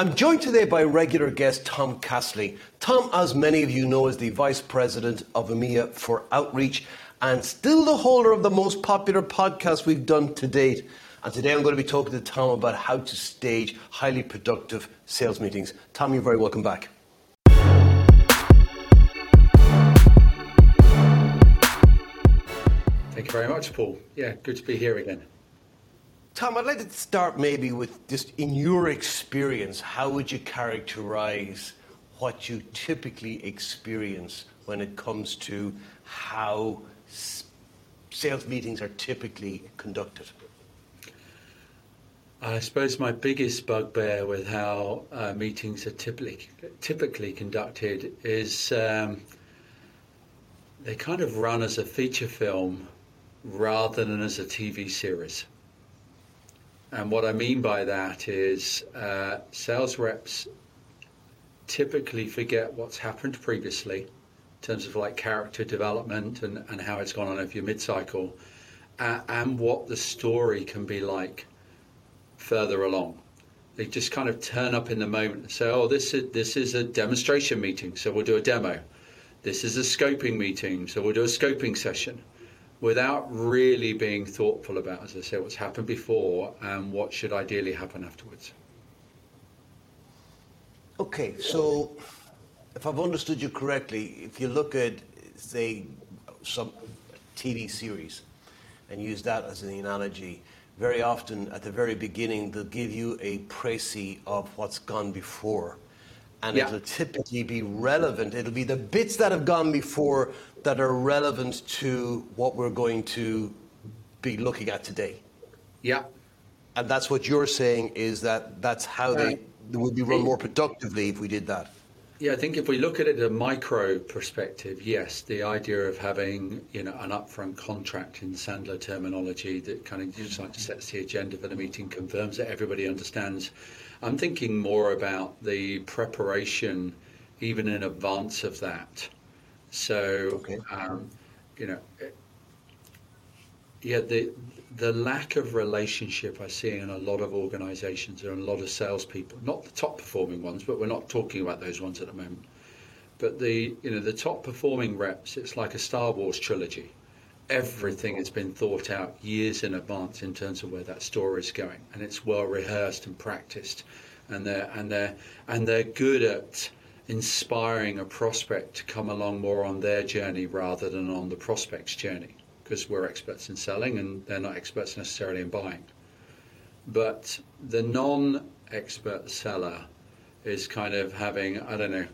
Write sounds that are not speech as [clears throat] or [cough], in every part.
I'm joined today by regular guest Tom Castley. Tom, as many of you know, is the Vice President of EMEA for Outreach and still the holder of the most popular podcast we've done to date. And today I'm going to be talking to Tom about how to stage highly productive sales meetings. Tom, you're very welcome back. Thank you very much, Paul. Yeah, good to be here again. Tom, I'd like to start maybe with just in your experience, how would you characterize what you typically experience when it comes to how sales meetings are typically conducted? I suppose my biggest bugbear with how uh, meetings are typically typically conducted is um, they kind of run as a feature film rather than as a TV series. And what I mean by that is uh, sales reps typically forget what's happened previously in terms of like character development and, and how it's gone on over your mid cycle uh, and what the story can be like further along. They just kind of turn up in the moment and say, oh, this is, this is a demonstration meeting, so we'll do a demo. This is a scoping meeting, so we'll do a scoping session without really being thoughtful about, as I say, what's happened before and what should ideally happen afterwards. Okay, so if I've understood you correctly, if you look at, say, some TV series and use that as an analogy, very often at the very beginning they'll give you a précis of what's gone before and yeah. it'll typically be relevant. It'll be the bits that have gone before that are relevant to what we're going to be looking at today. Yeah. And that's what you're saying is that that's how they, they would be run more productively if we did that. Yeah, I think if we look at it at a micro perspective, yes, the idea of having you know an upfront contract in Sandler terminology that kind of just like sets the agenda for the meeting, confirms that everybody understands. I'm thinking more about the preparation, even in advance of that. So, okay. um, you know, yeah, the the lack of relationship I see in a lot of organisations and a lot of salespeople, not the top performing ones, but we're not talking about those ones at the moment. But the you know the top performing reps, it's like a Star Wars trilogy. Everything has been thought out years in advance in terms of where that story is going, and it's well rehearsed and practiced, and they're and they're and they're good at inspiring a prospect to come along more on their journey rather than on the prospect's journey because we're experts in selling and they're not experts necessarily in buying. But the non expert seller is kind of having, I don't know,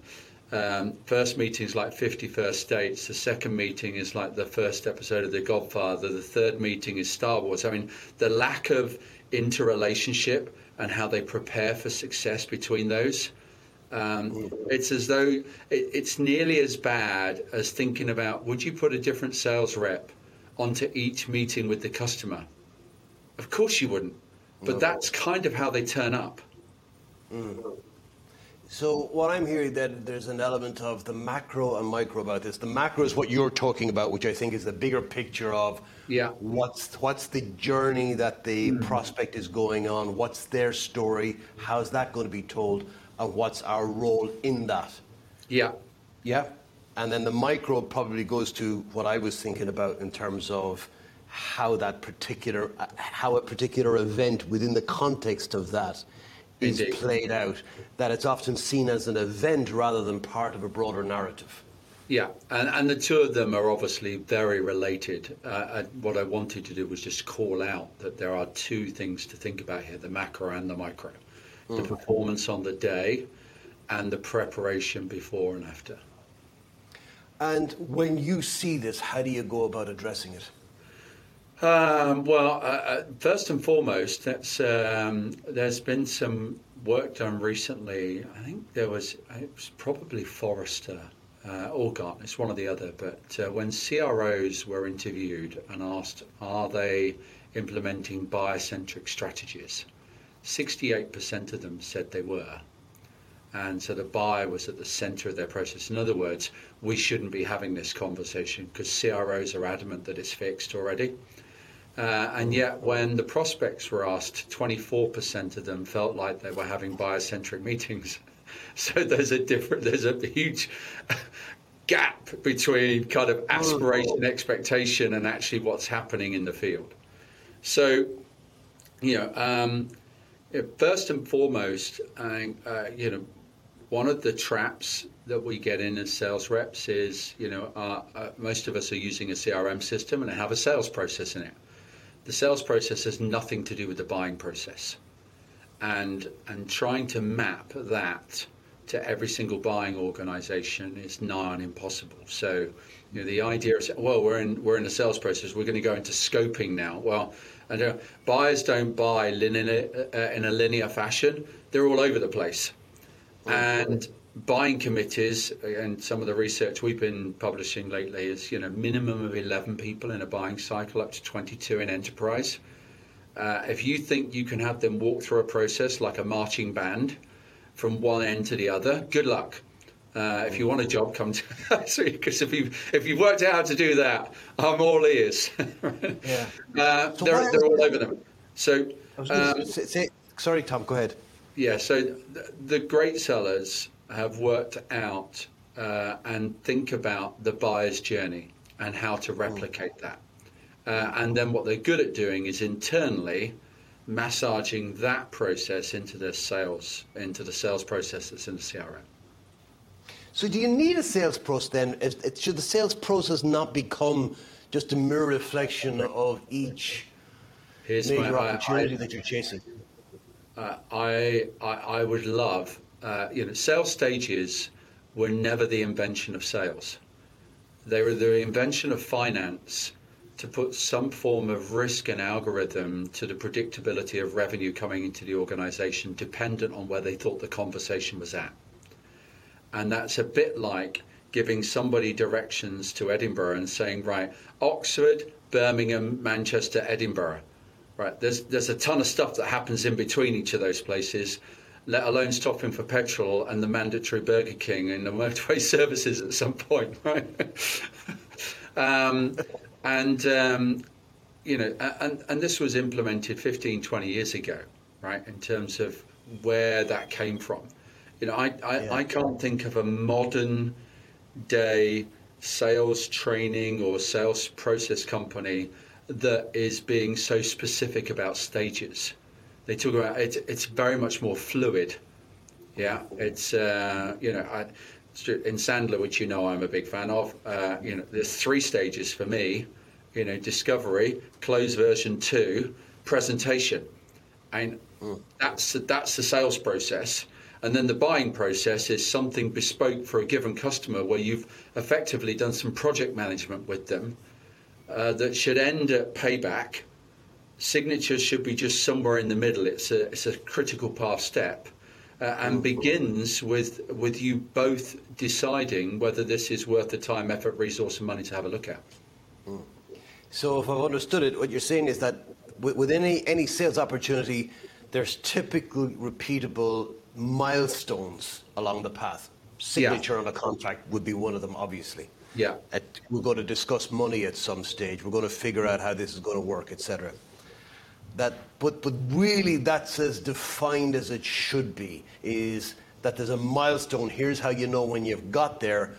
um, first is like 50 first dates, the second meeting is like the first episode of The Godfather, the third meeting is Star Wars. I mean, the lack of interrelationship and how they prepare for success between those um, it's as though it, it's nearly as bad as thinking about would you put a different sales rep onto each meeting with the customer? Of course you wouldn't, but no. that's kind of how they turn up. Mm. So what I'm hearing that there's an element of the macro and micro about this. The macro is what you're talking about, which I think is the bigger picture of yeah. what's what's the journey that the mm. prospect is going on, what's their story, how's that going to be told and what's our role in that. Yeah. Yeah. And then the micro probably goes to what I was thinking about in terms of how that particular how a particular event within the context of that is Indeed. played out. That it's often seen as an event rather than part of a broader narrative. Yeah, and, and the two of them are obviously very related. Uh, what I wanted to do was just call out that there are two things to think about here the macro and the micro the mm. performance on the day, and the preparation before and after. And when you see this, how do you go about addressing it? Um, well, uh, uh, first and foremost, that's, um, there's been some work done recently. I think there was, it was probably Forrester uh, or Gartner, it's one or the other, but uh, when CROs were interviewed and asked, are they implementing buyer-centric strategies? 68% of them said they were. And so the buyer was at the center of their process. In other words, we shouldn't be having this conversation because CROs are adamant that it's fixed already. Uh, and yet, when the prospects were asked, 24% of them felt like they were having buyer-centric meetings. [laughs] So there's a different, there's a huge [laughs] gap between kind of aspiration, expectation, and actually what's happening in the field. So, you know, um, first and foremost, uh, you know, one of the traps that we get in as sales reps is, you know, uh, uh, most of us are using a CRM system and have a sales process in it. The sales process has nothing to do with the buying process, and and trying to map that to every single buying organisation is nigh on impossible. So, you know, the idea is, well, we're in we're in the sales process. We're going to go into scoping now. Well, and uh, buyers don't buy linear, uh, in a linear fashion. They're all over the place, and buying committees and some of the research we've been publishing lately is you know minimum of 11 people in a buying cycle up to 22 in enterprise. Uh, if you think you can have them walk through a process like a marching band from one end to the other good luck uh, if you want a job come to [laughs] us because if you if you've worked out how to do that i'm all ears yeah. Uh, so they're, they're all over them so um, say, sorry tom go ahead yeah so the, the great sellers have worked out uh, and think about the buyer's journey and how to replicate that. Uh, and then what they're good at doing is internally massaging that process into the sales, into the sales process that's in the CRM. So, do you need a sales process then? Should the sales process not become just a mirror reflection of each Here's major my, opportunity I, that you're chasing? Uh, I, I, I would love uh, you know, sales stages were never the invention of sales. They were the invention of finance to put some form of risk and algorithm to the predictability of revenue coming into the organization dependent on where they thought the conversation was at. And that's a bit like giving somebody directions to Edinburgh and saying, right, Oxford, Birmingham, Manchester, Edinburgh. Right, there's there's a ton of stuff that happens in between each of those places let alone stopping for petrol and the mandatory Burger King and the [laughs] motorway services at some point, right? [laughs] um, and um, you know, and and this was implemented 15, 20 years ago, right? In terms of where that came from. You know, I I, yeah. I can't think of a modern day sales training or sales process company that is being so specific about stages they talk about it, it's very much more fluid. Yeah, it's uh, you know I, in Sandler, which you know I'm a big fan of. Uh, you know, there's three stages for me. You know, discovery, close version two, presentation, and mm. that's that's the sales process. And then the buying process is something bespoke for a given customer where you've effectively done some project management with them uh, that should end at payback signatures should be just somewhere in the middle. It's a, it's a critical path step. Uh, and begins with with you both deciding whether this is worth the time, effort, resource, and money to have a look at. So, if I've understood it, what you're saying is that with any any sales opportunity, there's typically repeatable milestones along the path. Signature yeah. on a contract would be one of them, obviously. Yeah. At, we're going to discuss money at some stage. We're going to figure out how this is going to work, etc that, but, but really that's as defined as it should be, is that there's a milestone. Here's how you know when you've got there.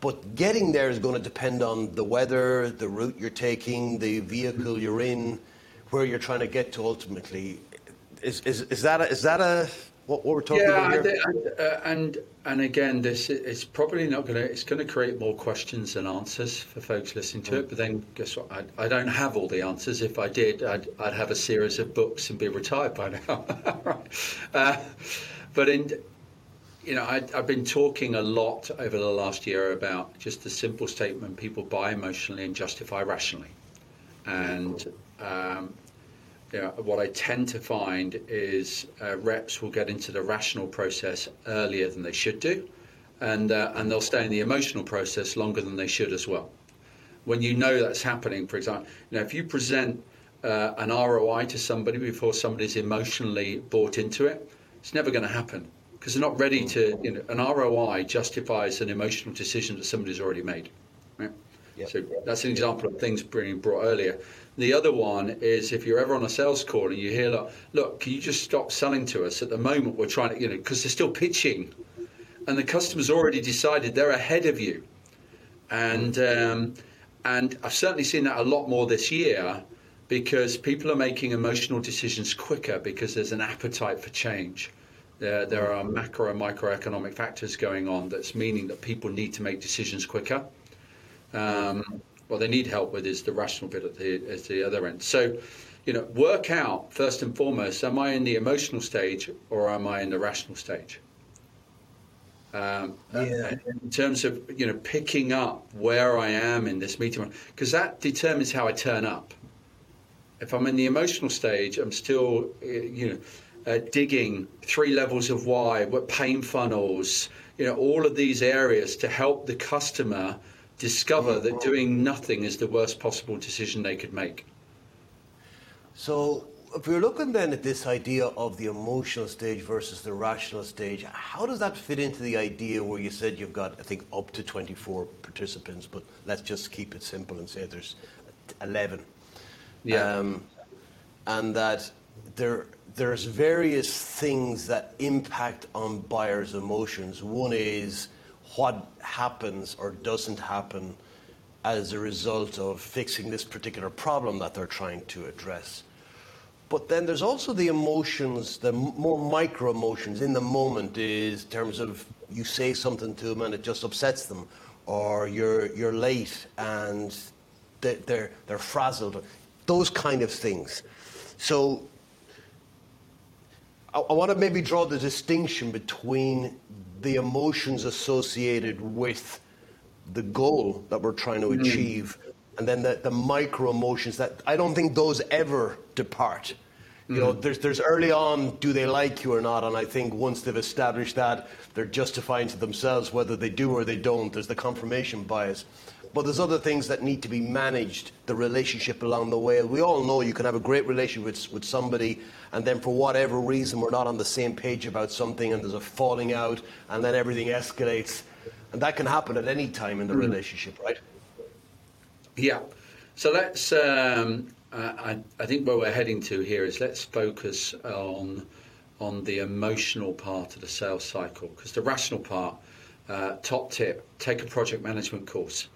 But getting there is going to depend on the weather, the route you're taking, the vehicle you're in, where you're trying to get to ultimately. Is, is, is, that, a, is that a what, what we're talking yeah, about here? And, uh, and and again, this is probably not going to. It's going to create more questions than answers for folks listening to it. But then, guess what? I, I don't have all the answers. If I did, I'd, I'd have a series of books and be retired by [laughs] now. uh, but in you know, I, have been talking a lot over the last year about just the simple statement: people buy emotionally and justify rationally, and um, you know, what I tend to find is uh, reps will get into the rational process earlier than they should do, and uh, and they'll stay in the emotional process longer than they should as well. When you know that's happening, for example, you know, if you present uh, an ROI to somebody before somebody's emotionally bought into it, it's never going to happen because they're not ready to. You know, an ROI justifies an emotional decision that somebody's already made. Right? Yep. So that's an example of things being brought earlier. The other one is if you're ever on a sales call and you hear, look, look, can you just stop selling to us? At the moment, we're trying to, you know, because they're still pitching, and the customer's already decided they're ahead of you, and um, and I've certainly seen that a lot more this year because people are making emotional decisions quicker because there's an appetite for change. There, there are macro and microeconomic factors going on that's meaning that people need to make decisions quicker. Um, what they need help with is the rational bit at the, at the other end. So, you know, work out first and foremost: Am I in the emotional stage or am I in the rational stage? Um, Yeah. In terms of you know picking up where I am in this meeting, because that determines how I turn up. If I'm in the emotional stage, I'm still uh, you know uh, digging three levels of why, what pain funnels, you know, all of these areas to help the customer discover that doing nothing is the worst possible decision they could make. So, if we're looking then at this idea of the emotional stage versus the rational stage, how does that fit into the idea where you said you've got, I think, up to 24 participants, but let's just keep it simple and say there's 11. Yeah. Um, and that there, there's various things that impact on buyers' emotions. One is what happens or doesn't happen as a result of fixing this particular problem that they're trying to address. But then there's also the emotions, the more micro emotions in the moment is in terms of you say something to them and it just upsets them, or you're, you're late and they're, they're, frazzled, those kind of things. So I, I want to maybe draw the distinction between the emotions associated with the goal that we're trying to hmm. achieve and then the, the micro emotions that I don't think those ever depart. You know, hmm. there's, there's early on, do they like you or not? And I think once they've established that, they're justifying to themselves whether they do or they don't. There's the confirmation bias. But there's other things that need to be managed, the relationship along the way. We all know you can have a great relationship with, with somebody, and then for whatever reason, we're not on the same page about something, and there's a falling out, and then everything escalates. And that can happen at any time in the relationship, right? Yeah. So let's. Um, I, I think where we're heading to here is let's focus on on the emotional part of the sales cycle because the rational part. Uh, top tip: take a project management course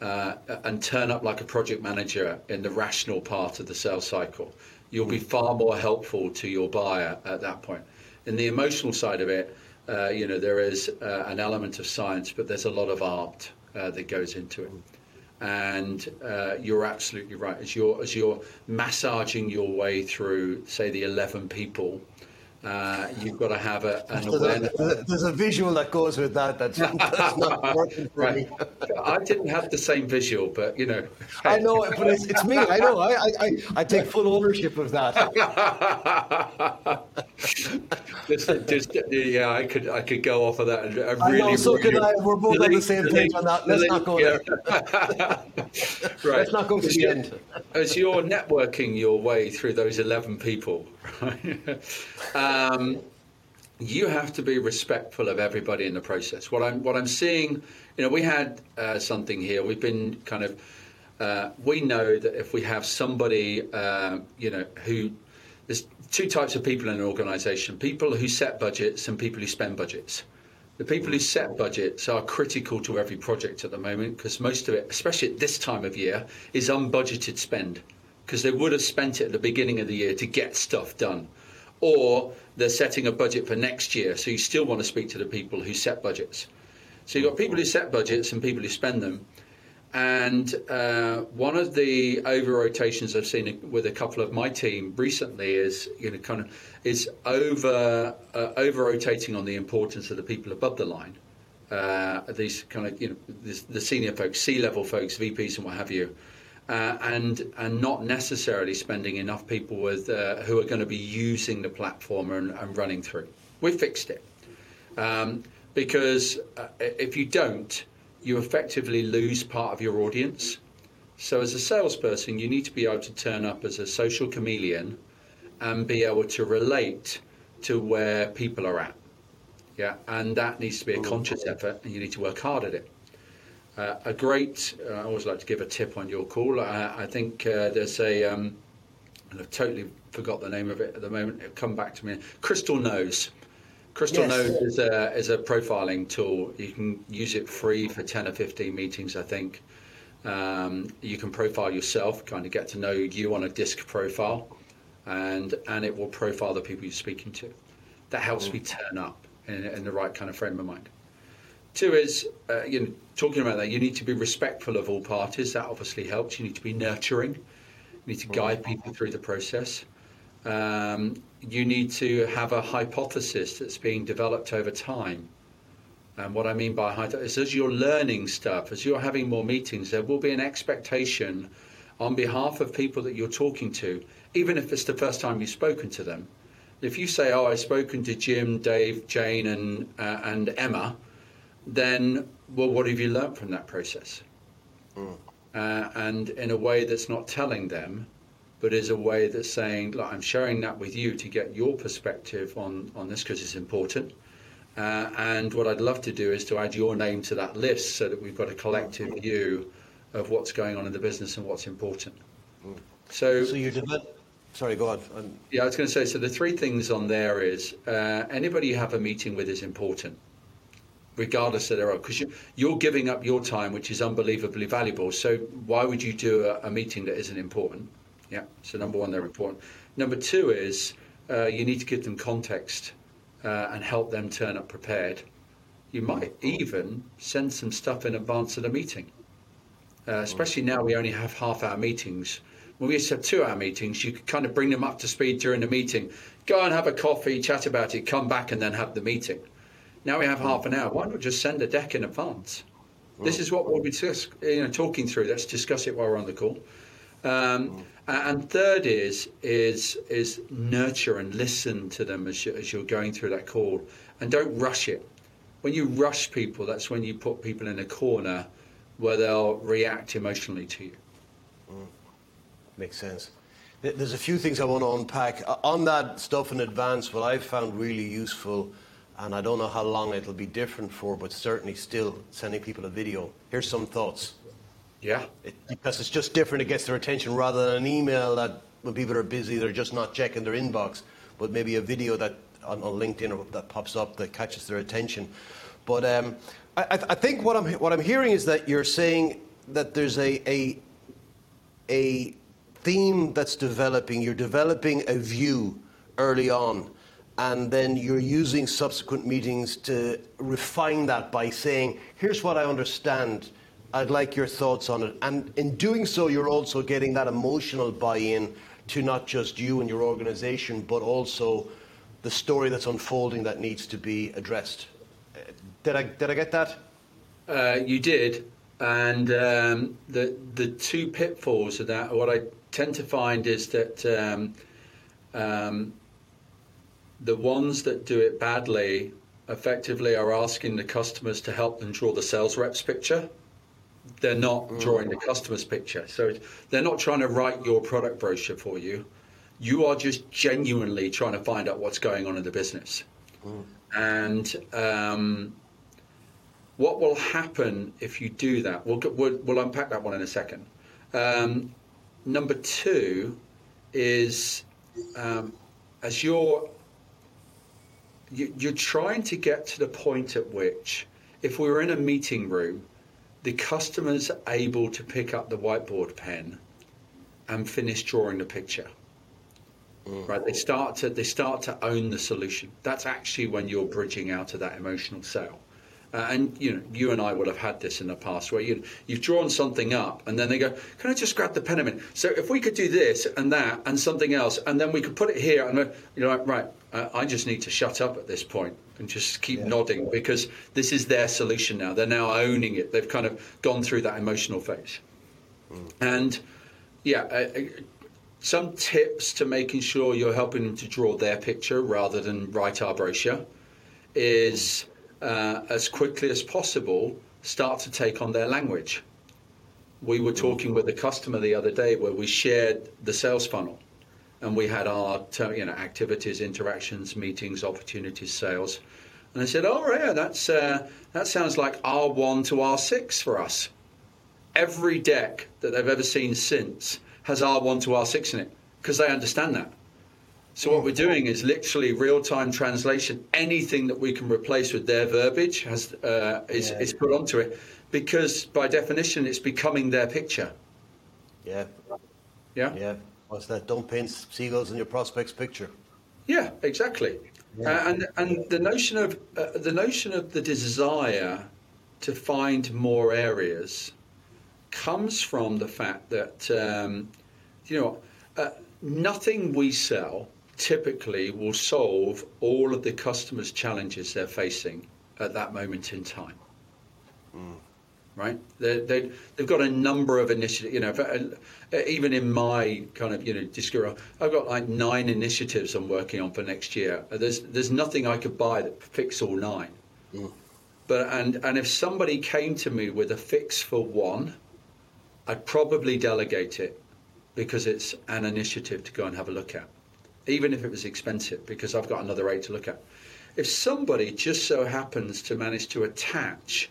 uh, and turn up like a project manager in the rational part of the sales cycle. You'll be far more helpful to your buyer at that point. In the emotional side of it, uh, you know there is uh, an element of science, but there's a lot of art uh, that goes into it and uh, you're absolutely right. As you're as you're massaging your way through, say, the eleven people, uh, you've got to have a, an There's awareness. a, there's a visual that goes with that that's, [laughs] that's not working for me. I didn't have the same visual, but you know. I know, it, but it's, it's me. I know. I, I, I, I take full ownership of that. [laughs] Just, just, yeah, I could I could go off of that. And I I really, know, so could I. We're both on the same page on that. Let's not go yeah. there. [laughs] right. Let's not go to As the you- end. As you're networking your way through those 11 people, right, [laughs] um, you have to be respectful of everybody in the process. What I'm, what I'm seeing, you know, we had uh, something here. We've been kind of, uh, we know that if we have somebody, uh, you know, who, there's two types of people in an organization people who set budgets and people who spend budgets. The people who set budgets are critical to every project at the moment because most of it, especially at this time of year, is unbudgeted spend because they would have spent it at the beginning of the year to get stuff done. Or they're setting a budget for next year, so you still want to speak to the people who set budgets. So you've got people who set budgets and people who spend them. And uh, one of the over rotations I've seen with a couple of my team recently is, you know, kind of is over uh, over rotating on the importance of the people above the line. Uh, these kind of, you know, the senior folks, C level folks, VPs, and what have you, uh, and and not necessarily spending enough people with uh, who are going to be using the platform and, and running through. We fixed it um, because uh, if you don't, you effectively lose part of your audience. So, as a salesperson, you need to be able to turn up as a social chameleon and be able to relate to where people are at. Yeah, and that needs to be a conscious effort, and you need to work hard at it. Uh, a great, uh, I always like to give a tip on your call. I, I think uh, there's a, um, and I've totally forgot the name of it at the moment. It'll come back to me. Crystal Knows. Crystal Yes. Knows is a, is a profiling tool. You can use it free for 10 or 15 meetings, I think. Um, you can profile yourself, kind of get to know you on a disc profile, and and it will profile the people you're speaking to. That helps me turn up in, in the right kind of frame of mind. Two is, uh, you know, talking about that, you need to be respectful of all parties. That obviously helps. You need to be nurturing. You need to guide people through the process. Um, you need to have a hypothesis that's being developed over time. And what I mean by hypothesis is as you're learning stuff, as you're having more meetings, there will be an expectation on behalf of people that you're talking to, even if it's the first time you've spoken to them. If you say, "Oh, I've spoken to Jim, Dave, Jane, and uh, and Emma," then well, what have you learnt from that process? Uh, and in a way that's not telling them, but is a way that's saying, "Look, I'm sharing that with you to get your perspective on on this because it's important." Uh, and what I'd love to do is to add your name to that list so that we've got a collective view of what's going on in the business and what's important. So, So you're. Sorry, go on. Um, yeah, I was going to say, so the three things on there is uh, anybody you have a meeting with is important, regardless of their role, because you, you're giving up your time, which is unbelievably valuable. So why would you do a, a meeting that isn't important? Yeah, so number one, they're important. Number two is uh, you need to give them context uh, and help them turn up prepared. You might even send some stuff in advance of the meeting. Uh, especially now we only have half hour meetings. When we used to have two hour meetings, you could kind of bring them up to speed during the meeting, go and have a coffee, chat about it, come back and then have the meeting. Now we have half an hour. Um, Why not just send a deck in advance? This is what we'll be dis- you know, talking through. Let's discuss it while we're on the call. Um, mm. a- and third is is is nurture and listen to them as, you, as you're going through that call, and don't rush it. When you rush people, that's when you put people in a corner where they'll react emotionally to you. Mm. Makes sense. There's a few things I want to unpack. On that stuff in advance, what I've found really useful, and I don't know how long it'll be different for, but certainly still sending people a video. Here's some thoughts. Yeah, It, because it's just different, it gets their attention rather than an email that when people are busy, they're just not checking their inbox, but maybe a video that on, on LinkedIn or that pops up that catches their attention. But um, I, I I think what I'm, what I'm hearing is that you're saying that there's a, a, a theme that's developing, you're developing a view early on, and then you're using subsequent meetings to refine that by saying, here's what I understand. I'd like your thoughts on it. And in doing so, you're also getting that emotional buy in to not just you and your organization, but also the story that's unfolding that needs to be addressed. Did I, did I get that? uh, you did, and um, the the two pitfalls of that. What I tend to find is that um, um, the ones that do it badly effectively are asking the customers to help them draw the sales reps picture. They're not drawing the customer's picture. So they're not trying to write your product brochure for you. You are just genuinely trying to find out what's going on in the business. And um, what will happen if you do that? We'll, we'll, we'll unpack that one in a second. Um, number two is um, as you're you, you're trying to get to the point at which, if we were in a meeting room, the customer's able to pick up the whiteboard pen and finish drawing the picture. Right? They start to they start to own the solution. That's actually when you're bridging out of that emotional sale. Uh, and you know, you and I would have had this in the past, where you you've drawn something up, and then they go, "Can I just grab the pen a minute?" So if we could do this and that and something else, and then we could put it here, and uh, you're like, "Right, uh, I just need to shut up at this point and just keep nodding because this is their solution now. They're now owning it. They've kind of gone through that emotional phase." And yeah, uh, uh, some tips to making sure you're helping them to draw their picture rather than write our brochure is uh, as quickly as possible start to take on their language. We were talking with a customer the other day where we shared the sales funnel and we had our you know activities, interactions, meetings, opportunities, sales. And I said, oh, yeah, that's, uh, that sounds like R1 to R6 for us. Every deck that they've ever seen since has R1 to R6 in it because they understand that. So what we're doing is literally real-time translation. Anything that we can replace with their verbiage has uh, is, Yeah. is put onto it because by definition it's becoming their picture. Yeah, Yeah. yeah. What's that? Don't paint seagulls in your prospect's picture. Yeah, exactly. Uh, and and the notion of uh, the notion of the desire to find more areas comes from the fact that um, you know uh, nothing we sell typically will solve all of the customers' challenges they're facing at that moment in time. Right? They, they, they've got a number of initiatives. You know, if, uh, even in my kind of you know discourse, I've got like nine initiatives I'm working on for next year. There's there's nothing I could buy that fix all nine. But and and if somebody came to me with a fix for one, I'd probably delegate it because it's an initiative to go and have a look at, even if it was expensive, because I've got another eight to look at. If somebody just so happens to manage to attach,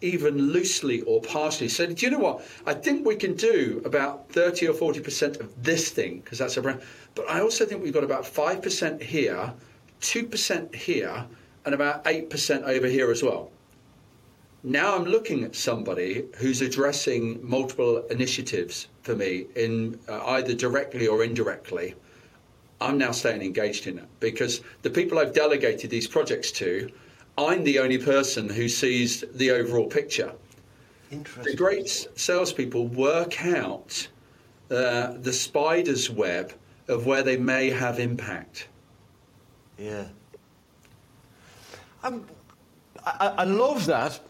even loosely or partially, say, do you know what? I think we can do about 30 or 40% of this thing, because that's a brand. But I also think we've got about 5% here, 2% here, and about 8% over here as well. Now I'm looking at somebody who's addressing multiple initiatives for me in uh, either directly or indirectly. I'm now staying engaged in it because the people I've delegated these projects to, I'm the only person who sees the overall picture. Interesting. The great salespeople work out uh, the spider's web of where they may have impact. Yeah. I'm, I, I love that.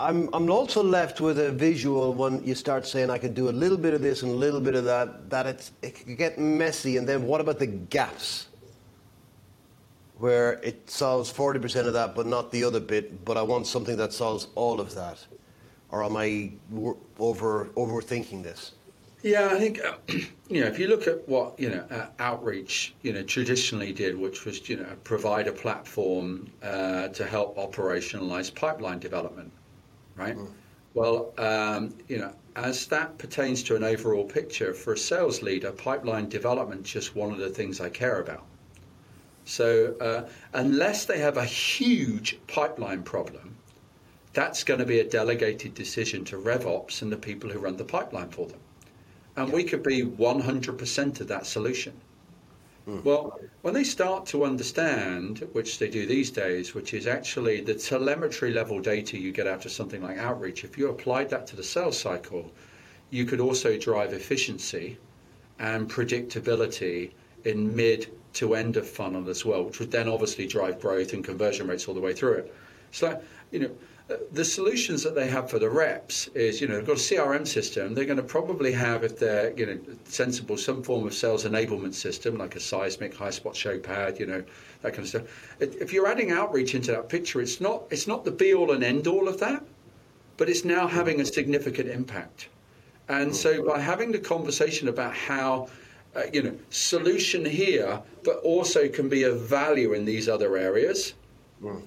I'm, I'm also left with a visual when you start saying I can do a little bit of this and a little bit of that, that it's, it can get messy. And then what about the gaps? Where it solves 40% of that, but not the other bit, but I want something that solves all of that. Or am I over, overthinking this? Yeah, I think uh, [clears throat] you know if you look at what you know uh, Outreach you know traditionally did, which was you know provide a platform uh, to help operationalize pipeline development, right? Well, um, you know as that pertains to an overall picture for a sales leader, pipeline development is just one of the things I care about. So uh, unless they have a huge pipeline problem, that's going to be a delegated decision to RevOps and the people who run the pipeline for them. And we could be 100% of that solution. Well, when they start to understand, which they do these days, which is actually the telemetry level data you get out of something like Outreach, if you applied that to the sales cycle, you could also drive efficiency and predictability in mid to end of funnel as well, which would then obviously drive growth and conversion rates all the way through it. So, you know, uh, the solutions that they have for the reps is, you know, they've got a CRM system. They're going to probably have, if they're, you know, sensible, some form of sales enablement system like a Seismic high spot Showpad, you know, that kind of stuff. If if you're adding Outreach into that picture, it's not it's not the be all and end all of that, but it's now having a significant impact. And so by having the conversation about how, uh, you know, solution here, but also can be of value in these other areas,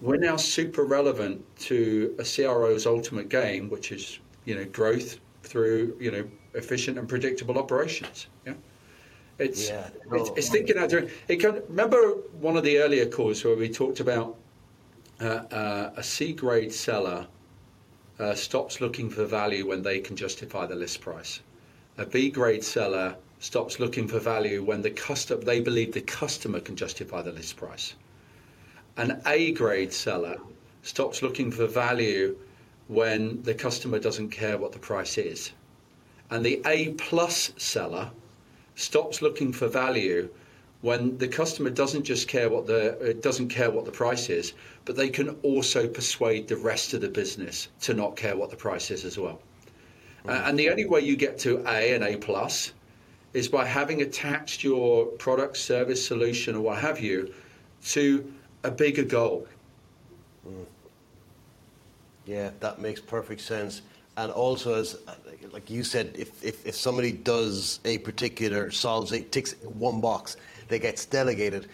we're now super relevant to a CRO's ultimate game, which is, you know, growth through, you know, efficient and predictable operations. Yeah. It's, Yeah. it's, it's thinking out there. It can, remember one of the earlier calls where we talked about uh, uh, a C grade seller uh, stops looking for value when they can justify the list price. A B grade seller stops looking for value when the customer they believe the customer can justify the list price. An A grade seller stops looking for value when the customer doesn't care what the price is. And the A plus seller stops looking for value when the customer doesn't just care what the uh, doesn't care what the price is, but they can also persuade the rest of the business to not care what the price is as well. Uh, and the only way you get to A and A plus is by having attached your product, service, solution, or what have you to a bigger goal. Mm. Yeah, that makes perfect sense. And also, as like you said, if, if, if somebody does a particular solves a ticks one box, they gets delegated.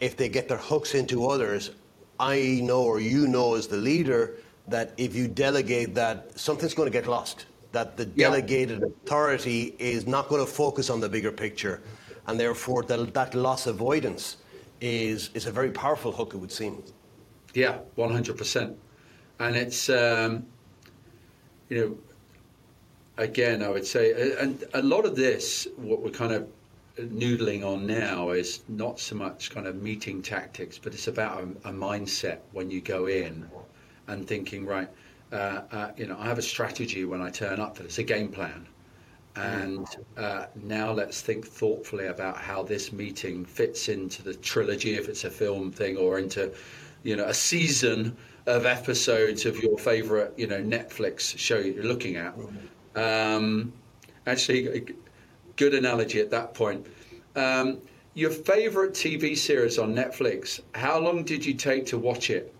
If they get their hooks into others, I know or you know as the leader that if you delegate that, something's going to get lost. That the Yeah. delegated authority is not going to focus on the bigger picture, and therefore that, that loss avoidance is is a very powerful hook. It would seem. Yeah, one hundred percent. And it's um, you know, again, I would say, and a lot of this, what we're kind of noodling on now, is not so much kind of meeting tactics, but it's about a, a mindset when you go in and thinking, right, you know, I have a strategy when I turn up for this, a game plan. And uh, now let's think thoughtfully about how this meeting fits into the trilogy, if it's a film thing, or into, you know, a season of episodes of your favorite, you know, Netflix show you're looking at. Um, actually, good analogy at that point. Um, your favorite TV series on Netflix, how long did you take to watch it?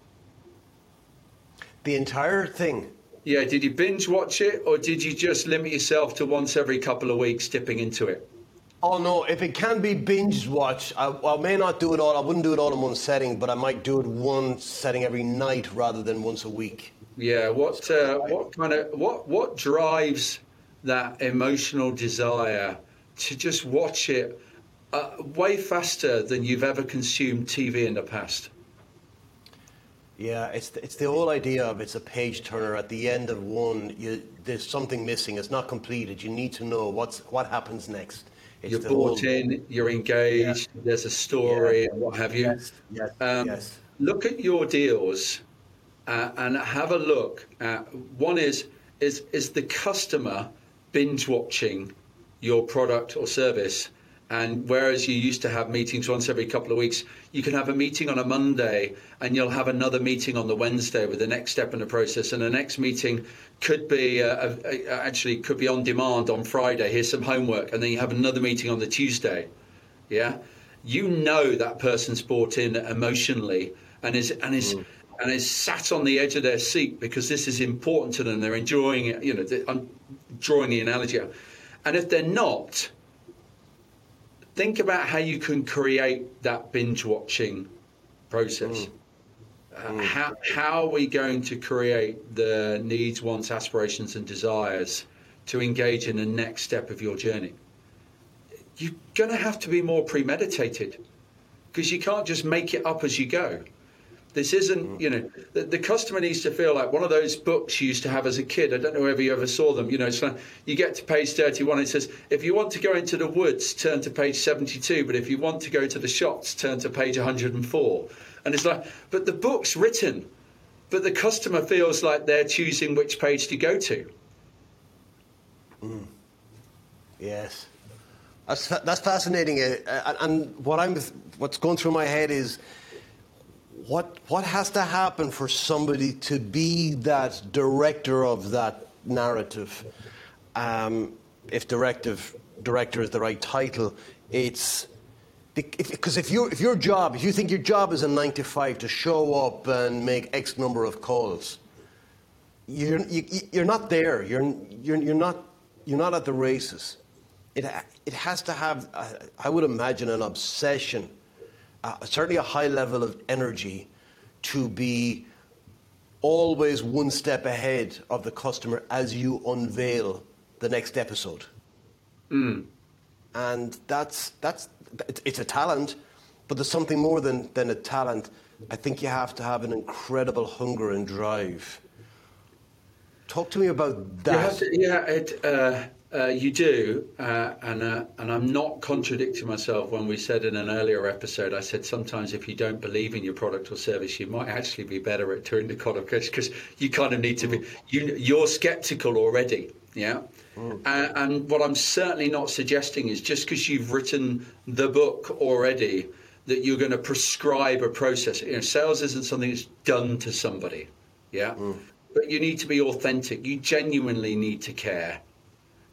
The entire thing. Yeah, did you binge watch it or did you just limit yourself to once every couple of weeks dipping into it? Oh no! If it can be binge watch, I, I may not do it all. I wouldn't do it all in one setting, but I might do it one setting every night rather than once a week. Yeah, what uh, what kind of what what drives that emotional desire to just watch it uh, way faster than you've ever consumed TV in the past? Yeah, it's the, it's the whole idea of it's a page turner. At the end of one, you, there's something missing. It's not completed. You need to know what's what happens next. It's You're bought whole- in, you're engaged, there's a story, Yeah. and what have you. Yes, yes, Um, yes. Look at your deals uh, and have a look at one is is is the customer binge watching your product or service and whereas you used to have meetings once every couple of weeks you can have a meeting on a monday and you'll have another meeting on the wednesday with the next step in the process. And the next meeting could be uh, actually could be on demand on friday. Here's some homework. And then you have another meeting on the tuesday. Yeah? You know that person's bought in emotionally and is and is and is sat on the edge of their seat because this is important to them. They're enjoying it. You know i'm drawing the analogy out. and if they're not think about how you can create that binge watching process uh, how, how are we going to create the needs wants aspirations and desires to engage in the next step of your journey? You're going to have to be more premeditated because you can't just make it up as you go. This isn't, you know, the, the customer needs to feel like one of those books you used to have as a kid. I don't know whether you ever saw them. You know, it's like you get to page 31, it says, if you want to go into the woods, turn to page 72, but if you want to go to the shops, turn to page 104. And it's like, but the book's written, but the customer feels like they're choosing which page to go to. Yes, that's that's fascinating. Uh, and what I'm what's going through my head is what what has to happen for somebody to be that director of that narrative. Um, if directive director is the right title, it's because if, you if your job, if you think your job is a nine to five to show up and make X number of calls, you're you, you're not there. You're you're you're not you're not at the races. It it has to have, I would imagine, an obsession, uh, certainly a high level of energy, to be always one step ahead of the customer as you unveil the next episode. And that's that's it's- a talent, but there's something more than than a talent. I think you have to have an incredible hunger and drive. Talk to me about You that. have to- yeah, it, uh, uh, you do, uh, and uh, and I'm not contradicting myself. When we said in an earlier episode, I said sometimes if you don't believe in your product or service, you might actually be better at doing the qualification because you kind of need to be. You, you're skeptical already, yeah. Uh, and what I'm certainly not suggesting is just because you've written the book already that you're going to prescribe a process. You know, sales isn't something that's done to somebody, yeah. But you need to be authentic. You genuinely need to care.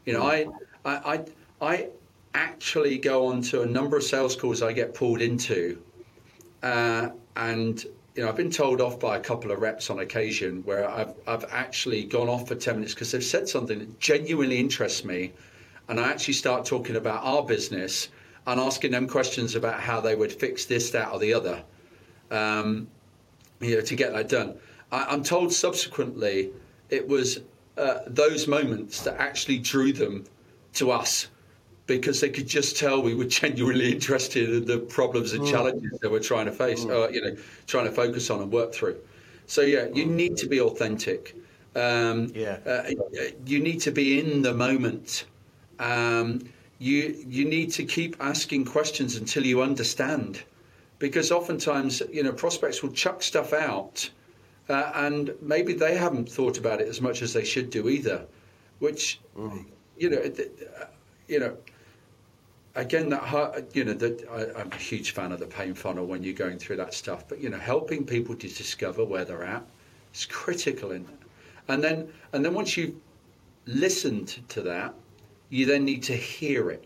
You know, I, I, I, I actually go on to a number of sales calls I get pulled into, uh, and you know, I've been told off by a couple of reps on occasion where I've, I've actually gone off for ten minutes because they've said something that genuinely interests me, and I actually start talking about our business and asking them questions about how they would fix this, that, or the other. Um, you know, to get that done. I, I'm told subsequently it was uh, those moments that actually drew them to us because they could just tell we were [laughs] genuinely interested in the problems and challenges that we're trying to face, uh, you know, trying to focus on and work through. So yeah, you need to be authentic. Um, Yeah. uh, you need to be in the moment. Um, you you need to keep asking questions until you understand, because oftentimes you know prospects will chuck stuff out, uh, and maybe they haven't thought about it as much as they should do either, which you know uh, you know again that hu- you know that I, I'm a huge fan of the pain funnel when you're going through that stuff but you know helping people to discover where they're at is critical in that. And then and then once you've listened to that you then need to hear it.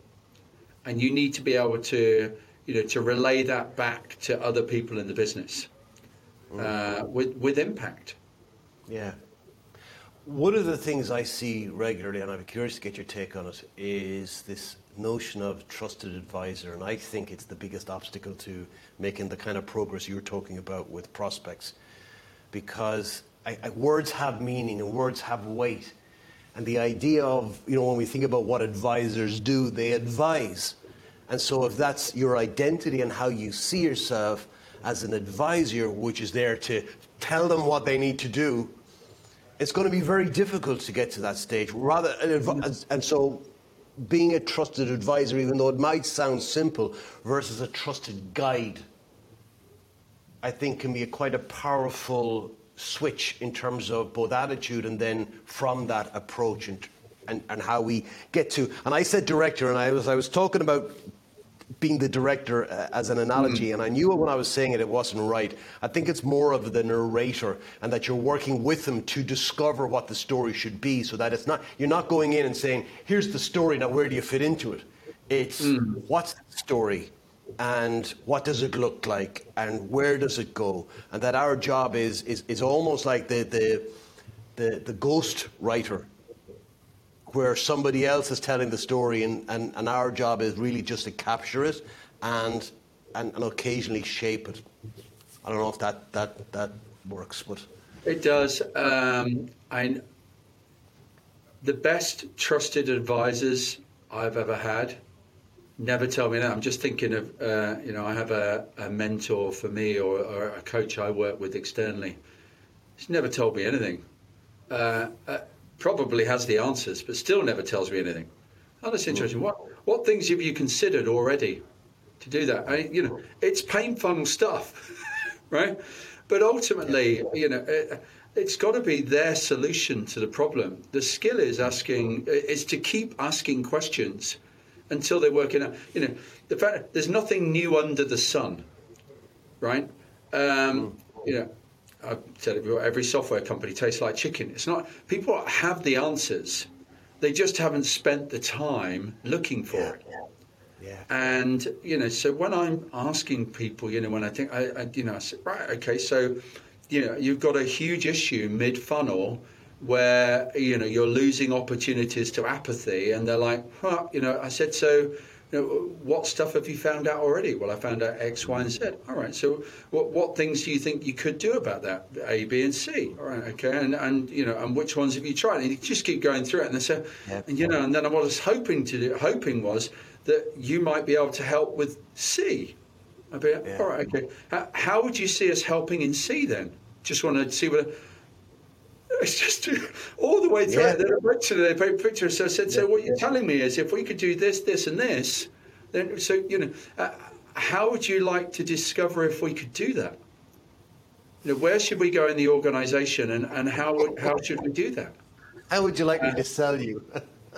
And you need to be able to you know to relay that back to other people in the business uh, with with impact Yeah. One of the things I see regularly, and I'm curious to get your take on it, is this notion of trusted advisor. And I think it's the biggest obstacle to making the kind of progress you're talking about with prospects. Because I, I, words have meaning and words have weight. And the idea of, you know, when we think about what advisors do, they advise. And so if that's your identity and how you see yourself as an advisor, which is there to tell them what they need to do, it's going to be very difficult to get to that stage. Rather, an advi- and so being a trusted advisor, even though it might sound simple, versus a trusted guide, I think can be a quite a powerful switch in terms of both attitude and then from that approach and, and, and how we get to. And I said director, and I was I was talking about being the director uh, as an analogy, and I knew when I was saying it, it wasn't right. I think it's more of the narrator, and that you're working with them to discover what the story should be, so that it's not you're not going in and saying, "Here's the story. Now, where do you fit into it?" It's what's the story, and what does it look like, and where does it go, and that our job is is, is almost like the the the, the ghost writer where somebody else is telling the story and, and, and our job is really just to capture it and, and, and occasionally shape it. I don't know if that, that, that works, but. It does. Um, I, the best trusted advisors I've ever had never tell me that. I'm just thinking of, uh, you know, I have a, a mentor for me or, or, a coach I work with externally. He's never told me anything. Uh, uh, probably has the answers, but still never tells me anything. Oh, that's interesting. What what things have you considered already to do that? I, you know, it's pain funnel stuff, [laughs] right? But ultimately, you know, it, it's got to be their solution to the problem. The skill is asking is to keep asking questions until they're working out. You know, the fact there's nothing new under the sun, right? Um, you know. I've said it every software company tastes like chicken. It's not, people have the answers. They just haven't spent the time looking for it. Yeah. And, you know, so when I'm asking people, you know, when I think, I, I you know, I said, right, okay, so, you know, you've got a huge issue mid funnel where, you know, you're losing opportunities to apathy. And they're like, huh, you know, I said, so, you know, what stuff have you found out already? Well, I found out X, Y, and Z. All right. So, what what things do you think you could do about that? A, B, and C. All right. Okay. And and you know, and which ones have you tried? And you just keep going through it. And so, Yeah. and you know, and then what I was hoping to do, hoping was that you might be able to help with C. I'd be, Yeah. all right. Okay. How, how would you see us helping in C then? Just want to see what. [laughs] It's just all the way through. Yeah. Then eventually they paint picture. So I said, so what you're telling me is if we could do this, this, and this, then so you know, uh, how would you like to discover if we could do that? You know, where should we go in the organisation, and, and how would- how should we do that? How would you like me to sell you?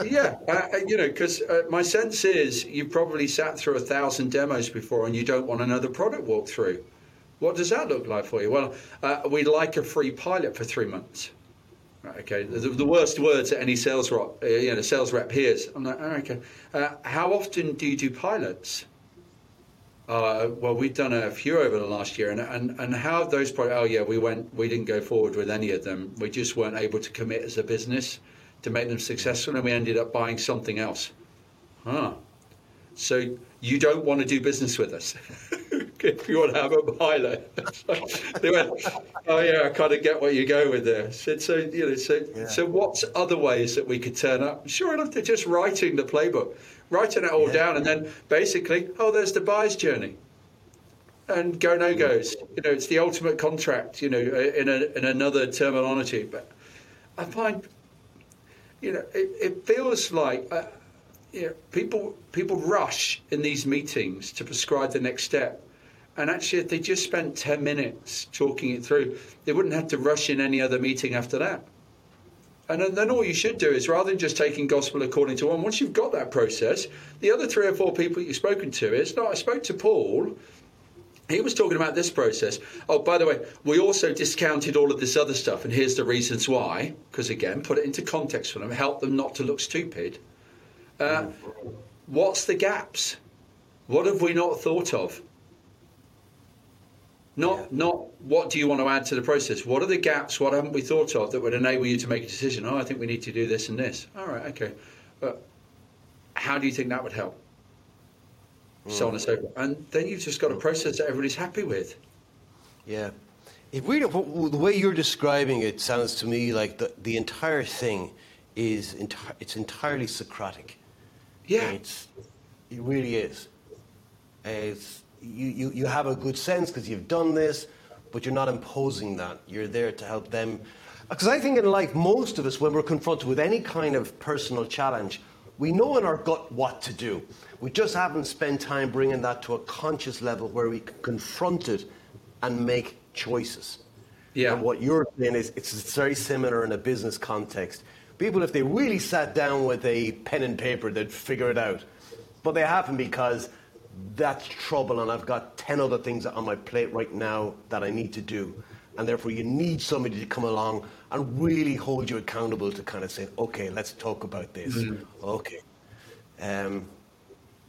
yeah, [laughs] uh, uh, you know, because uh, my sense is you've probably sat through a thousand demos before, and you don't want another product walkthrough. What does that look like for you? Well, uh, we'd like a free pilot for three months. Right, okay, the, the worst words that any sales rep, uh, you know, sales rep hears. I'm like, oh, okay. Uh, how often do you do pilots? Uh, well, we've done a few over the last year, and and, and how have those pro- oh yeah, we went, we didn't go forward with any of them. We just weren't able to commit as a business to make them successful, and we ended up buying something else. Huh. So you don't want to do business with us. [laughs] if you want to have a Milo. [laughs] they went, oh yeah, I kind of get what you go with there. So, so you know, so yeah. so what's other ways that we could turn up? Sure enough, they're just writing the playbook, writing it all yeah. down, and then basically, oh, there's the buyer's journey. And go no goes. You know, it's the ultimate contract. You know, in a, in another terminology, but I find, you know, it, it feels like. Uh, you know, people people rush in these meetings to prescribe the next step. And actually, if they just spent 10 minutes talking it through, they wouldn't have to rush in any other meeting after that. And then all you should do is rather than just taking gospel according to one, once you've got that process, the other three or four people you've spoken to is no, I spoke to Paul. He was talking about this process. Oh, by the way, we also discounted all of this other stuff, and here's the reasons why. Because again, put it into context for them, help them not to look stupid. Uh, what's the gaps? What have we not thought of? Not, yeah. not what do you want to add to the process? What are the gaps? What haven't we thought of that would enable you to make a decision? Oh, I think we need to do this and this. All right, okay. But how do you think that would help? Mm. So on and so forth. And then you've just got a process that everybody's happy with. Yeah. It really, the way you're describing it sounds to me like the, the entire thing is enti- it's entirely Socratic. Yeah. It's, it really is. It's, you, you, you have a good sense because you've done this, but you're not imposing that. You're there to help them. Because I think in life, most of us, when we're confronted with any kind of personal challenge, we know in our gut what to do. We just haven't spent time bringing that to a conscious level where we can confront it and make choices. Yeah. And what you're saying is it's very similar in a business context. People, if they really sat down with a pen and paper, they'd figure it out. But they haven't because that's trouble, and I've got 10 other things on my plate right now that I need to do. And therefore, you need somebody to come along and really hold you accountable to kind of say, okay, let's talk about this. Mm-hmm. Okay. Um,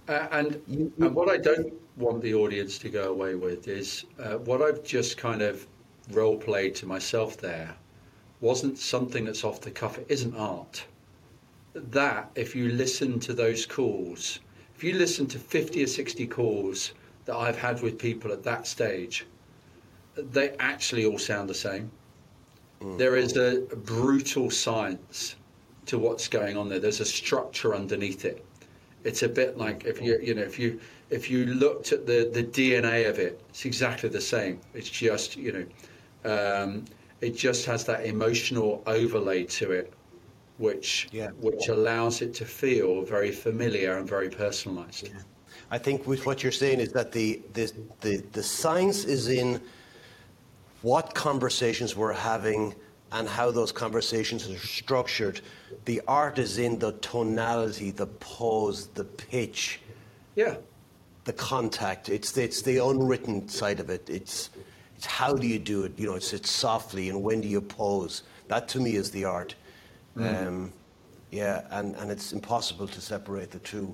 uh, and, and what I don't want the audience to go away with is uh, what I've just kind of role played to myself there wasn't something that's off the cuff. It isn't art. That, if you listen to those calls, if you listen to 50 or 60 calls that I've had with people at that stage, they actually all sound the same. Mm. There is a brutal science to what's going on there. There's a structure underneath it. It's a bit like if you you know if you if you looked at the the DNA of it, it's exactly the same. It's just you know um, it just has that emotional overlay to it, which yeah. which allows it to feel very familiar and very personalised. Yeah. I think with what you're saying is that the, the the the science is in what conversations we're having and how those conversations are structured. The art is in the tonality, the pause, the pitch. Yeah. The contact. It's it's the unwritten side of it. It's it's how do you do it? You know, it's, it's softly and when do you pose? That to me is the art. Mm. Um, yeah, and, and it's impossible to separate the two.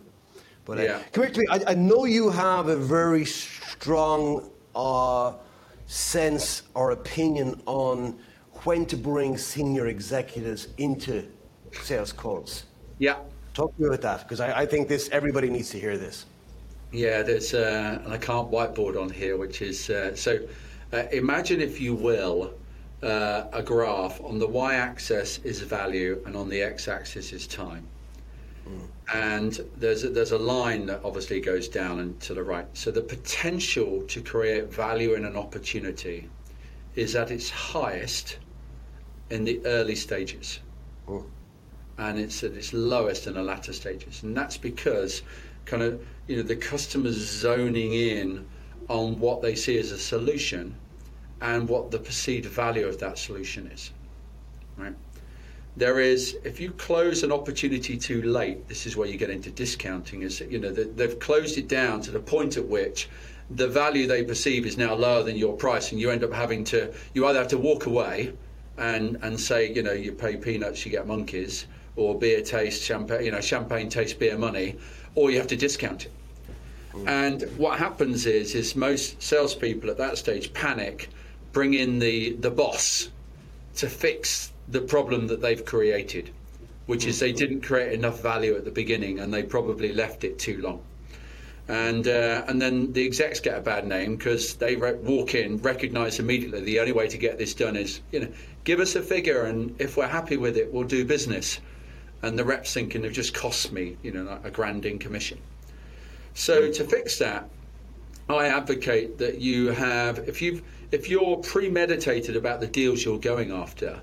But uh, yeah. come here to me. I, I, know you have a very strong uh, sense or opinion on when to bring senior executives into sales calls. Yeah. Talk to me about that because I, I, think this everybody needs to hear this. Yeah, there's uh, and I can't whiteboard on here, which is uh, so. Uh, imagine, if you will, uh, a graph. On the y-axis is value, and on the x-axis is time. Mm. And there's a, there's a line that obviously goes down and to the right. So the potential to create value in an opportunity is at its highest in the early stages. Mm. And it's at its lowest in the latter stages. And that's because kind of you know the customers zoning in on what they see as a solution and what the perceived value of that solution is. Right? There is, if you close an opportunity too late, this is where you get into discounting. Is you know they've closed it down to the point at which the value they perceive is now lower than your price, and you end up having to you either have to walk away and and say you know you pay peanuts, you get monkeys, or beer taste champagne, you know champagne taste beer money, or you have to discount it. Hmm. And what happens is, is most salespeople at that stage panic, bring in the, the boss to fix the problem that they've created, which is they didn't create enough value at the beginning and they probably left it too long. and uh, and then the execs get a bad name because they re- walk in, recognise immediately the only way to get this done is you know give us a figure, and if we're happy with it, we'll do business. And the reps thinking it just cost me you know like a grand in commission. So to fix that, I advocate that you have if you if you're premeditated about the deals you're going after,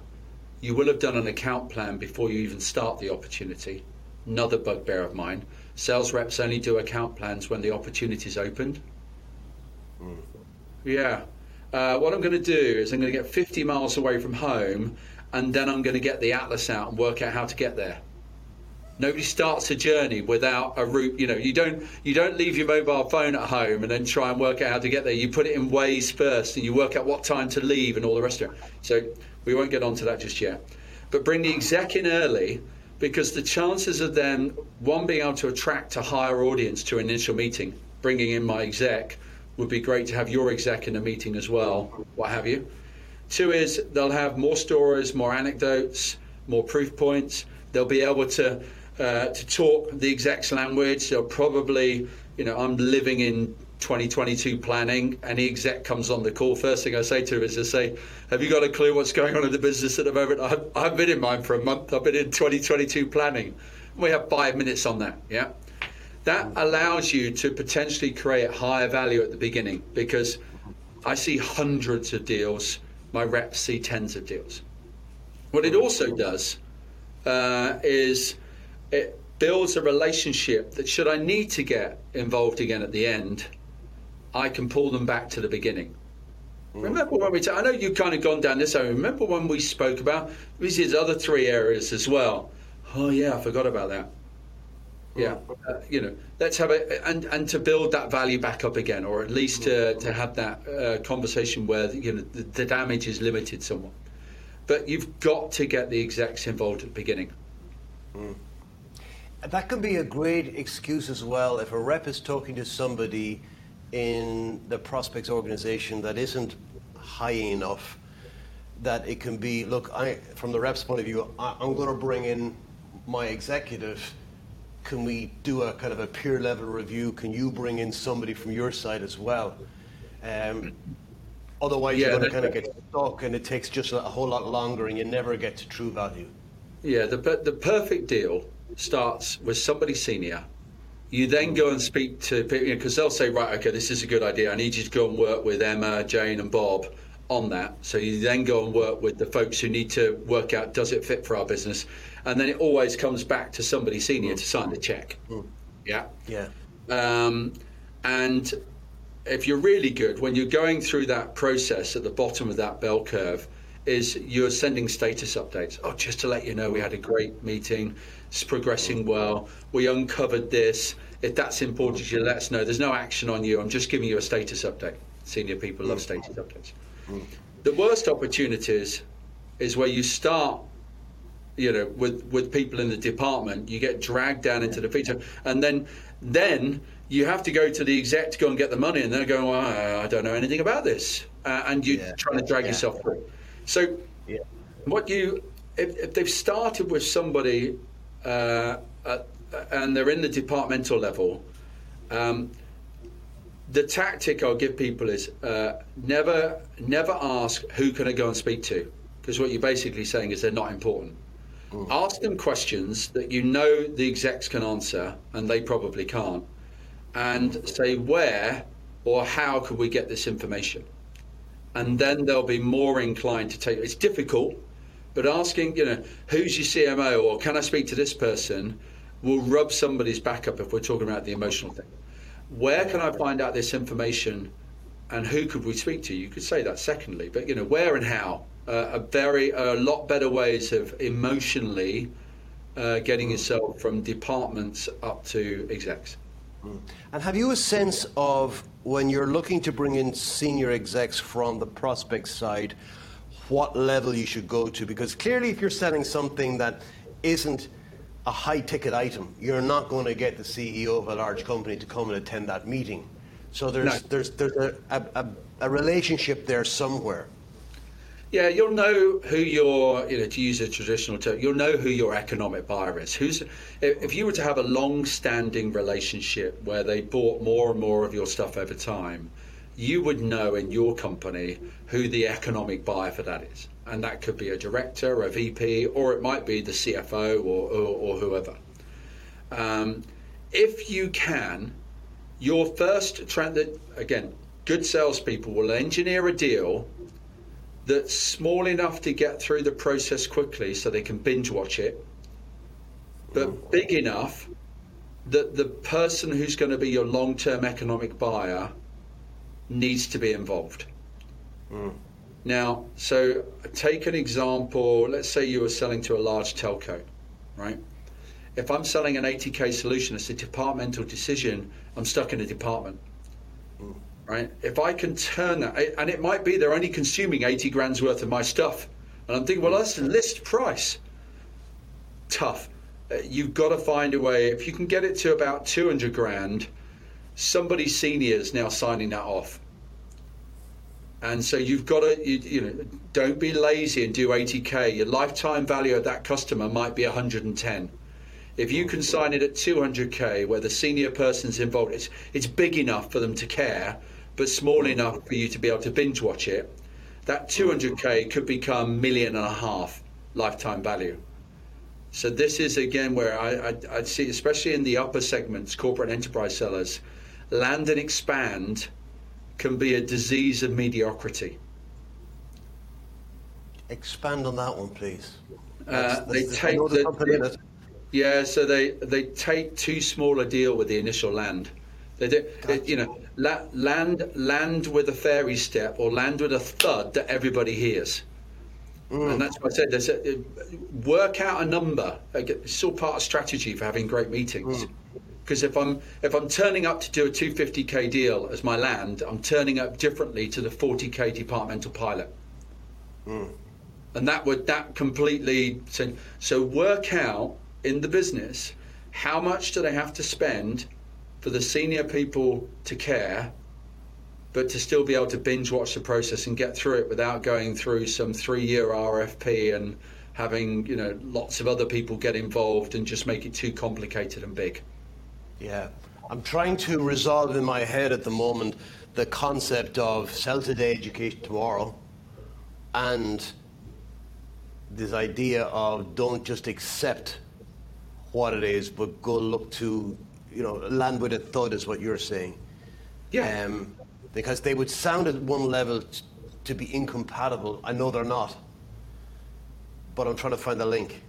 you will have done an account plan before you even start the opportunity. Another bugbear of mine Sales reps only do account plans when the opportunity's opened. Mm. Yeah. Uh, what I'm going to do is I'm going to get 50 miles away from home and then I'm going to get the atlas out and work out how to get there. Nobody starts a journey without a route. You know, you don't you don't leave your mobile phone at home and then try and work out how to get there. You put it in Waze first, and you work out what time to leave and all the rest of it. So we won't get onto that just yet. But bring the exec in early because the chances of them, one, being able to attract a higher audience to an initial meeting, bringing in my exec, would be great to have your exec in a meeting as well, what have you. Two is they'll have more stories, more anecdotes, more proof points. They'll be able to uh, to talk the exec's language. They'll probably, you know, I'm living in 2022 planning, any exec comes on the call, first thing I say to him is to say, Have you got a clue what's going on in the business at the moment? I've, I've been in mine for a month, I've been in 2022 planning. We have five minutes on that, yeah? That allows you to potentially create higher value at the beginning because I see hundreds of deals, my reps see tens of deals. What it also does uh, is it builds a relationship that, should I need to get involved again at the end, I can pull them back to the beginning. Mm. Remember when we? T- I know you've kind of gone down this I Remember when we spoke about these other three areas as well? Oh yeah, I forgot about that. Yeah, uh, you know, let's have it and and to build that value back up again, or at least to to have that uh, conversation where you know the, the damage is limited somewhat. But you've got to get the execs involved at the beginning. Mm. That can be a great excuse as well if a rep is talking to somebody in the prospects organization that isn't high enough that it can be look I, from the rep's point of view I, am going to bring in my executive. Can we do a kind of a peer level review? Can you bring in somebody from your side as well? Um, otherwise yeah, you're going to kind of get stuck and it takes just a whole lot longer and you never get to true value. Yeah the, the perfect deal starts with somebody senior you then go and speak to people because you know, they'll say, right, okay, this is a good idea. I need you to go and work with Emma, Jane, and Bob on that. So you then go and work with the folks who need to work out does it fit for our business, and then it always comes back to somebody senior to sign the check. Mm. Yeah. Yeah. Um, and if you're really good, when you're going through that process at the bottom of that bell curve, is you're sending status updates. Oh, just to let you know, we had a great meeting. It's progressing well. We uncovered this. If that's important to you, let us know. There's no action on you. I'm just giving you a status update. Senior people love status updates. The worst opportunities is where you start you know, with, with people in the department, you get dragged down into the feature, and then then you have to go to the exec to go and get the money, and they're going, well, I don't know anything about this, uh, and you're yeah. trying to drag yeah. yourself through. So, yeah. what you if, if, they've started with somebody uh, at, and they're in the departmental level, um, the tactic I'll give people is uh, never never ask who can I go and speak to, because what you're basically saying is they're not important. Mm. Ask them questions that you know the execs can answer, and they probably can't, and say where or how could we get this information and then they'll be more inclined to take It's difficult, but asking, you know, who's your CMO or can I speak to this person will rub somebody's back up if we're talking about the emotional thing. Where can I find out this information and who could we speak to? You could say that secondly, but you know, where and how uh, are very a lot better ways of emotionally uh, getting yourself from departments up to execs. Mm. And have you a sense of when you're looking to bring in senior execs from the prospect side, what level you should go to? Because clearly, if you're selling something that isn't a high ticket item, you're not going to get the CEO of a large company to come and attend that meeting. So there's, no. there's, there's a, a, a relationship there somewhere. Yeah, you'll know who your, you know, to use a traditional term, you'll know who your economic buyer is. Who's, if you were to have a long-standing relationship where they bought more and more of your stuff over time, you would know in your company who the economic buyer for that is, and that could be a director, a VP, or it might be the CFO or, or, or whoever. Um, if you can, your first trend that again, good salespeople will engineer a deal that's small enough to get through the process quickly so they can binge watch it, but big enough that the person who's going to be your long term economic buyer needs to be involved. Mm. Now, so take an example. Let's say you were selling to a large telco, right? If I'm selling an 80k solution, it's a departmental decision. I'm stuck in a department right? If I can turn that, and it might be they're only consuming 80 grand's worth of my stuff, and I'm thinking, well, that's the list price. Tough. Uh, you've got to find a way. If you can get it to about 200 grand, somebody senior is now signing that off. And so you've got to, you, you know, don't be lazy and do 80k. Your lifetime value of that customer might be 110. If you can sign it at 200k, where the senior person's involved, it's it's big enough for them to care but small enough for you to be able to binge watch it, that 200k could become million and a half lifetime value. So this is again where I, I, I see, especially in the upper segments, corporate enterprise sellers, land and expand can be a disease of mediocrity. Expand on that one, please. Uh, they take the, yeah, so they they take too small a deal with the initial land. They do, gotcha. you know, la- land land with a fairy step or land with a thud that everybody hears. Mm. And that's what I said. There's a, work out a number. It's all part of strategy for having great meetings. Because if I'm if I'm turning up to do a 250k deal as my land, I'm turning up differently to the 40k departmental pilot. Mm. And that would that completely so, so work out in the business how much do they have to spend for the senior people to care, but to still be able to binge watch the process and get through it without going through some three year RFP and having you know lots of other people get involved and just make it too complicated and big. Yeah, I'm trying to resolve in my head at the moment the concept of sell today, education tomorrow, and this idea of don't just accept what it is, but go look to you know, land with a thud is what you're saying. Yeah. Um, because they would sound at one level t- to be incompatible. I know they're not, but I'm trying to find the link.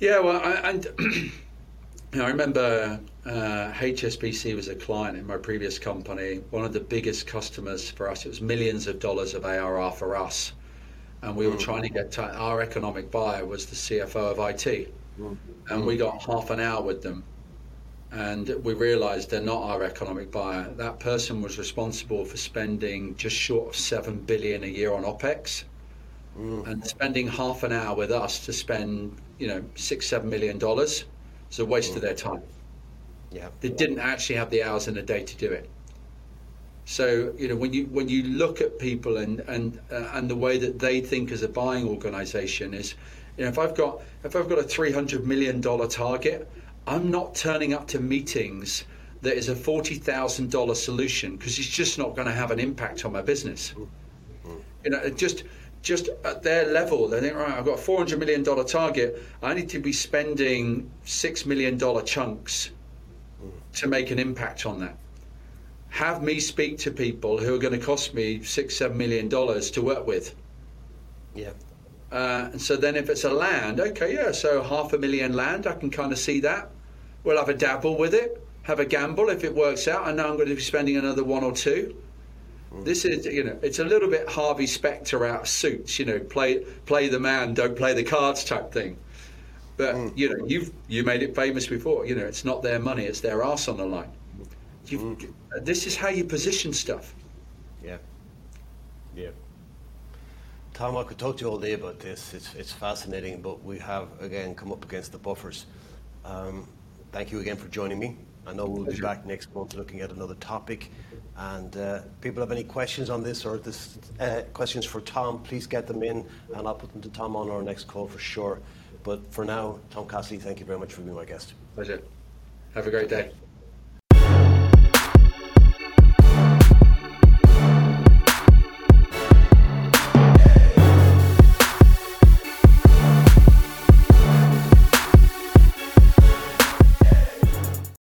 Yeah, well, I, and [clears throat] you know, I remember uh, HSBC was a client in my previous company. One of the biggest customers for us. It was millions of dollars of ARR for us, and we were mm. trying to get to, our economic buyer was the CFO of IT, mm. and we got half an hour with them and we realised they're not our economic buyer. That person was responsible for spending just short of seven billion a year on opex, mm. and spending half an hour with us to spend you know six seven million dollars is a waste mm. of their time. Yeah, they didn't actually have the hours in the day to do it. So you know when you when you look at people and and uh, and the way that they think as a buying organisation is, you know if I've got if I've got a three hundred million dollar target. I'm not turning up to meetings that is a $40,000 solution because it's just not going to have an impact on my business. You know, just just at their level, they think, right, I've got a $400 million target. I need to be spending $6 million chunks to make an impact on that. Have me speak to people who are going to cost me six, seven million dollars to work with. Yeah. Uh, and so then if it's a land, okay, yeah, so half a million land, I can kind of see that. We'll have a dabble with it, have a gamble if it works out. I know I'm going to be spending another one or two. Mm. This is, you know, it's a little bit Harvey Specter out of suits, you know, play play the man, don't play the cards type thing. But mm. you know, you've you made it famous before. You know, it's not their money; it's their ass on the line. Mm. Uh, this is how you position stuff. Yeah. Yeah. Tom, I could talk to you all day about this. It's, it's fascinating, but we have again come up against the buffers. Um, thank you again for joining me. I know we'll Pleasure. be back next month looking at another topic. And uh, people have any questions on this or this uh, questions for Tom, please get them in, and I'll put them to Tom on our next call for sure. But for now, Tom Cassidy, thank you very much for being my guest. Pleasure. Have a great day.